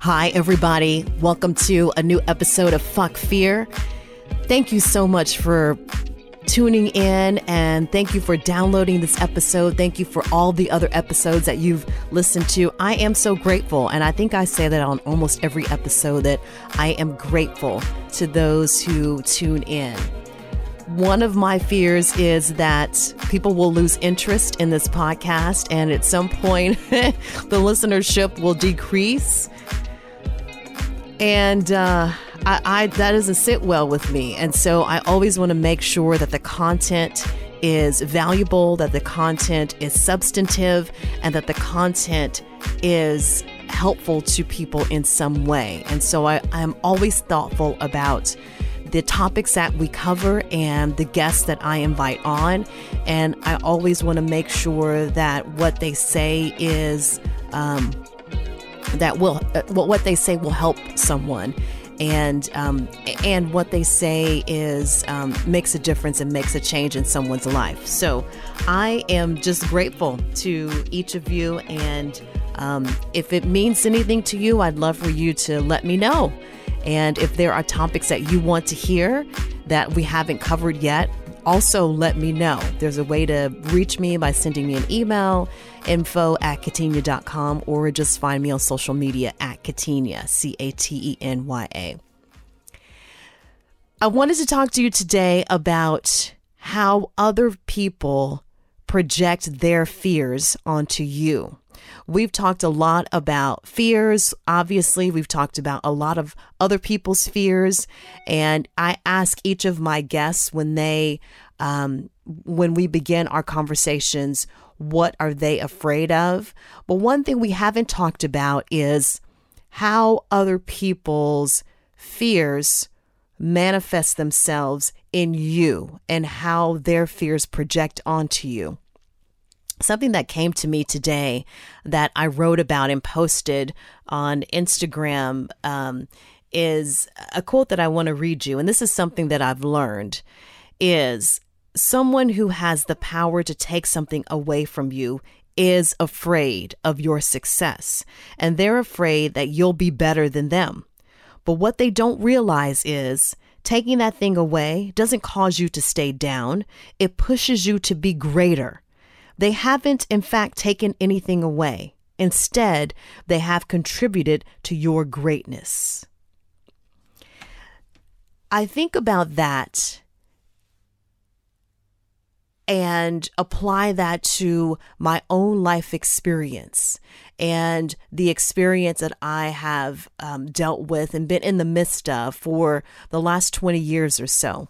Hi, everybody. Welcome to a new episode of Fuck Fear. Thank you so much for tuning in and thank you for downloading this episode. Thank you for all the other episodes that you've listened to. I am so grateful. And I think I say that on almost every episode that I am grateful to those who tune in. One of my fears is that people will lose interest in this podcast and at some point the listenership will decrease and uh, I, I that doesn't sit well with me. And so I always want to make sure that the content is valuable, that the content is substantive, and that the content is helpful to people in some way. And so I, I'm always thoughtful about the topics that we cover and the guests that I invite on. And I always want to make sure that what they say is um, that will uh, what they say will help someone and um, and what they say is um, makes a difference and makes a change in someone's life. So I am just grateful to each of you, and um, if it means anything to you, I'd love for you to let me know. And if there are topics that you want to hear that we haven't covered yet, also let me know. There's a way to reach me by sending me an email, info at catenya.com, or just find me on social media at Catenya, C A T E N Y A. I wanted to talk to you today about how other people project their fears onto you. We've talked a lot about fears. Obviously, we've talked about a lot of other people's fears. And I ask each of my guests when they, um, when we begin our conversations, what are they afraid of? But one thing we haven't talked about is how other people's fears manifest themselves in you and how their fears project onto you something that came to me today that I wrote about and posted on Instagram um, is a quote that I want to read you. And this is something that I've learned is someone who has the power to take something away from you is afraid of your success and they're afraid that you'll be better than them. But what they don't realize is taking that thing away doesn't cause you to stay down. It pushes you to be greater they haven't, in fact, taken anything away. Instead, they have contributed to your greatness. I think about that and apply that to my own life experience and the experience that I have um, dealt with and been in the midst of for the last 20 years or so.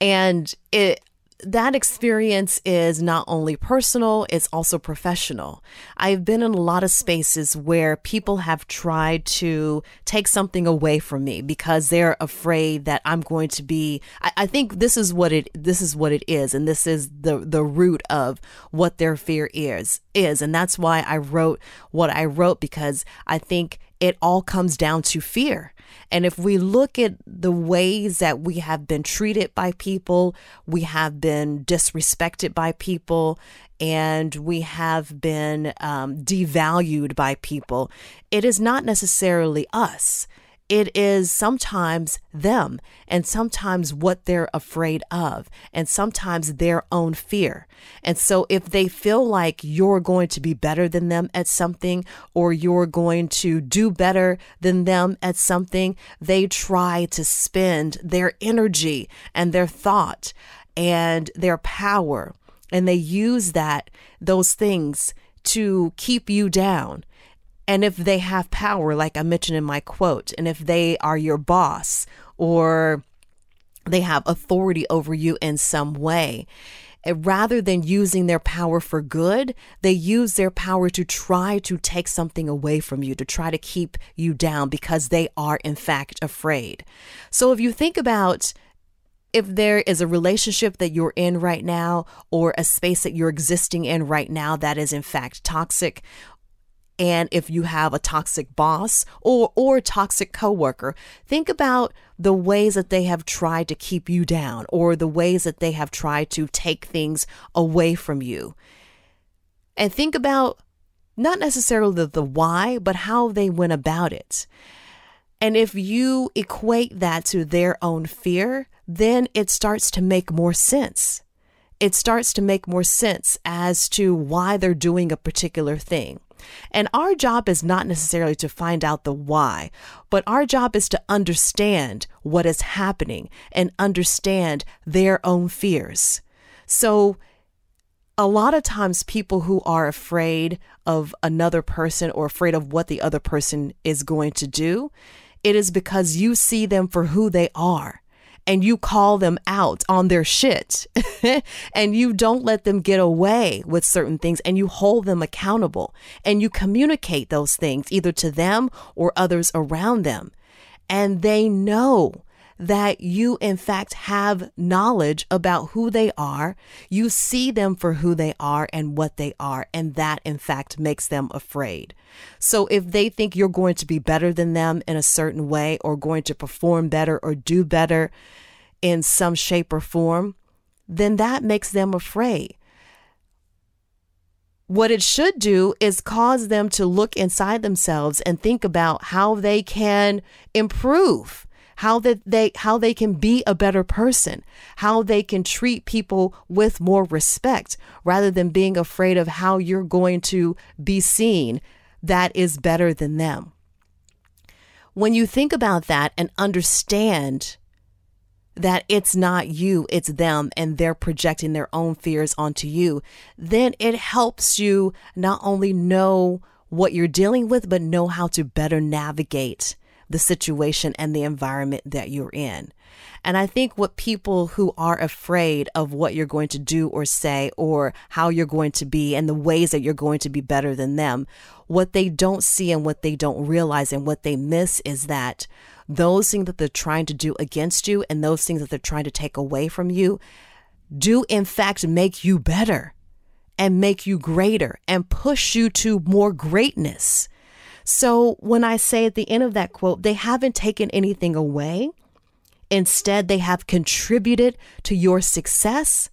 And it, that experience is not only personal, it's also professional. I've been in a lot of spaces where people have tried to take something away from me because they're afraid that I'm going to be I, I think this is what it this is what it is, and this is the the root of what their fear is is. And that's why I wrote what I wrote because I think it all comes down to fear. And if we look at the ways that we have been treated by people, we have been disrespected by people, and we have been um, devalued by people, it is not necessarily us it is sometimes them and sometimes what they're afraid of and sometimes their own fear. And so if they feel like you're going to be better than them at something or you're going to do better than them at something, they try to spend their energy and their thought and their power and they use that those things to keep you down and if they have power, like I mentioned in my quote, and if they are your boss or they have authority over you in some way, eh, rather than using their power for good, they use their power to try to take something away from you, to try to keep you down because they are, in fact, afraid. So if you think about if there is a relationship that you're in right now or a space that you're existing in right now that is in fact toxic and if you have a toxic boss or or a toxic coworker think about the ways that they have tried to keep you down or the ways that they have tried to take things away from you and think about not necessarily the, the why, but how they went about it. And if you equate that to their own fear, then it starts to make more sense. It starts to make more sense as to why they're doing a particular thing. And our job is not necessarily to find out the why, but our job is to understand what is happening and understand their own fears. So, a lot of times, people who are afraid of another person or afraid of what the other person is going to do, it is because you see them for who they are and you call them out on their shit and you don't let them get away with certain things and you hold them accountable and you communicate those things either to them or others around them. And they know that you, in fact, have knowledge about who they are. You see them for who they are and what they are. And that, in fact, makes them afraid. So if they think you're going to be better than them in a certain way or going to perform better or do better in some shape or form, then that makes them afraid. What it should do is cause them to look inside themselves and think about how they can improve how that they how they can be a better person, how they can treat people with more respect rather than being afraid of how you're going to be seen that is better than them. When you think about that and understand that it's not you, it's them, and they're projecting their own fears onto you, then it helps you not only know what you're dealing with, but know how to better navigate the situation and the environment that you're in. And I think what people who are afraid of what you're going to do or say or how you're going to be and the ways that you're going to be better than them, what they don't see and what they don't realize and what they miss is that those things that they're trying to do against you and those things that they're trying to take away from you do in fact make you better and make you greater and push you to more greatness. So when I say at the end of that quote, they haven't taken anything away. Instead, they have contributed to your success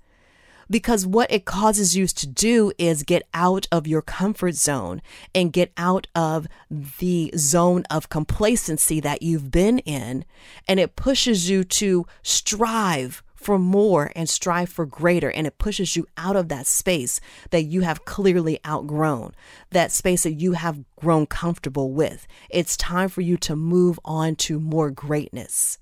because what it causes you to do is get out of your comfort zone and get out of the zone of complacency that you've been in. And it pushes you to strive for more and strive for greater. And it pushes you out of that space that you have clearly outgrown, that space that you have grown comfortable with. It's time for you to move on to more greatness.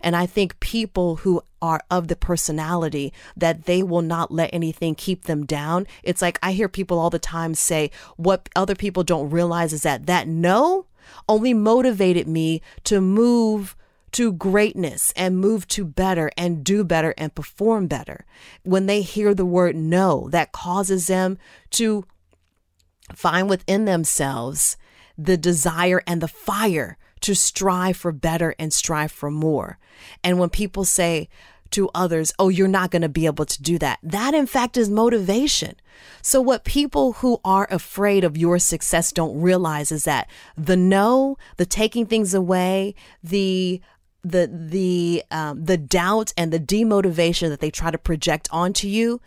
And I think people who are of the personality that they will not let anything keep them down. It's like I hear people all the time say, what other people don't realize is that that no only motivated me to move to greatness and move to better and do better and perform better. When they hear the word no, that causes them to find within themselves the desire and the fire to strive for better and strive for more. And when people say, to others, oh, you're not going to be able to do that. That, in fact, is motivation. So, what people who are afraid of your success don't realize is that the no, the taking things away, the the the um, the doubt and the demotivation that they try to project onto you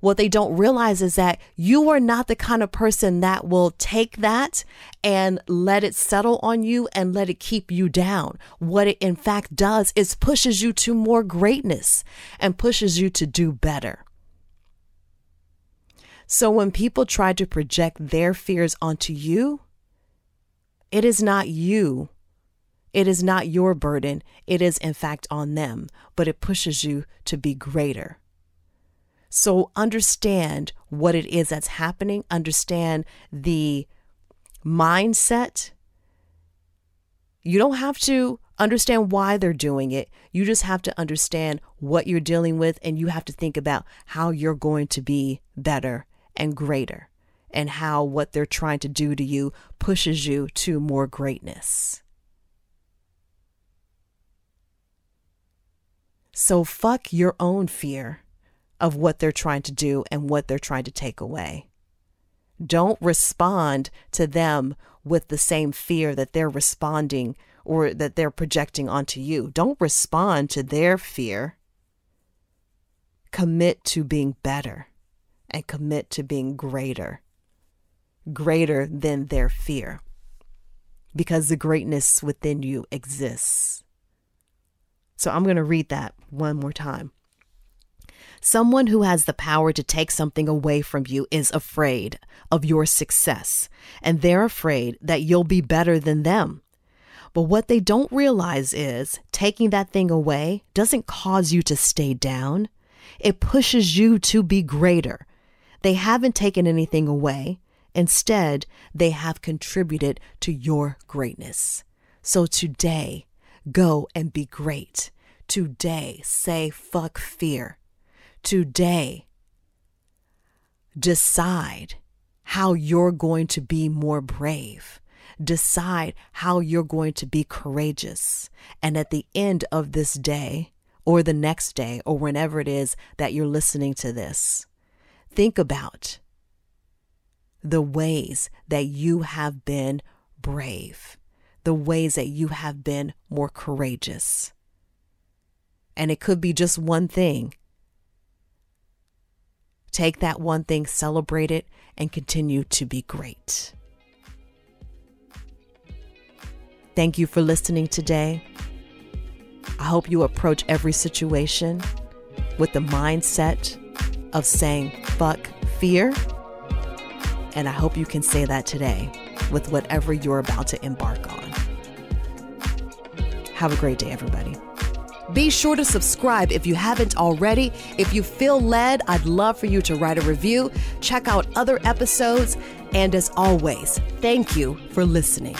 what they don't realize is that you are not the kind of person that will take that and let it settle on you and let it keep you down. What it in fact does is pushes you to more greatness and pushes you to do better. So when people try to project their fears onto you, it is not you it is not your burden, it is in fact on them, but it pushes you to be greater. So understand what it is that's happening, understand the mindset. You don't have to understand why they're doing it. You just have to understand what you're dealing with, and you have to think about how you're going to be better and greater, and how what they're trying to do to you pushes you to more greatness. So fuck your own fear of what they're trying to do and what they're trying to take away. Don't respond to them with the same fear that they're responding or that they're projecting onto you. Don't respond to their fear. Commit to being better and commit to being greater. greater than their fear because the greatness within you exists. So I'm going to read that one more time. Someone who has the power to take something away from you is afraid of your success, and they're afraid that you'll be better than them. But what they don't realize is taking that thing away doesn't cause you to stay down, it pushes you to be greater. They haven't taken anything away. Instead, they have contributed to your greatness. So today, go and be great. Today, say fuck fear today decide how you're going to be more brave. Decide how you're going to be courageous. And at the end of this day, or the next day, or whenever it is that you're listening to this, think about the ways that you have been brave, the ways that you have been more courageous. And it could be just one thing Take that one thing, celebrate it, and continue to be great. Thank you for listening today. I hope you approach every situation with the mindset of saying, fuck fear. And I hope you can say that today with whatever you're about to embark on. Have a great day, everybody. Be sure to subscribe if you haven't already. If you feel led, I'd love for you to write a review, check out other episodes, and as always, thank you for listening.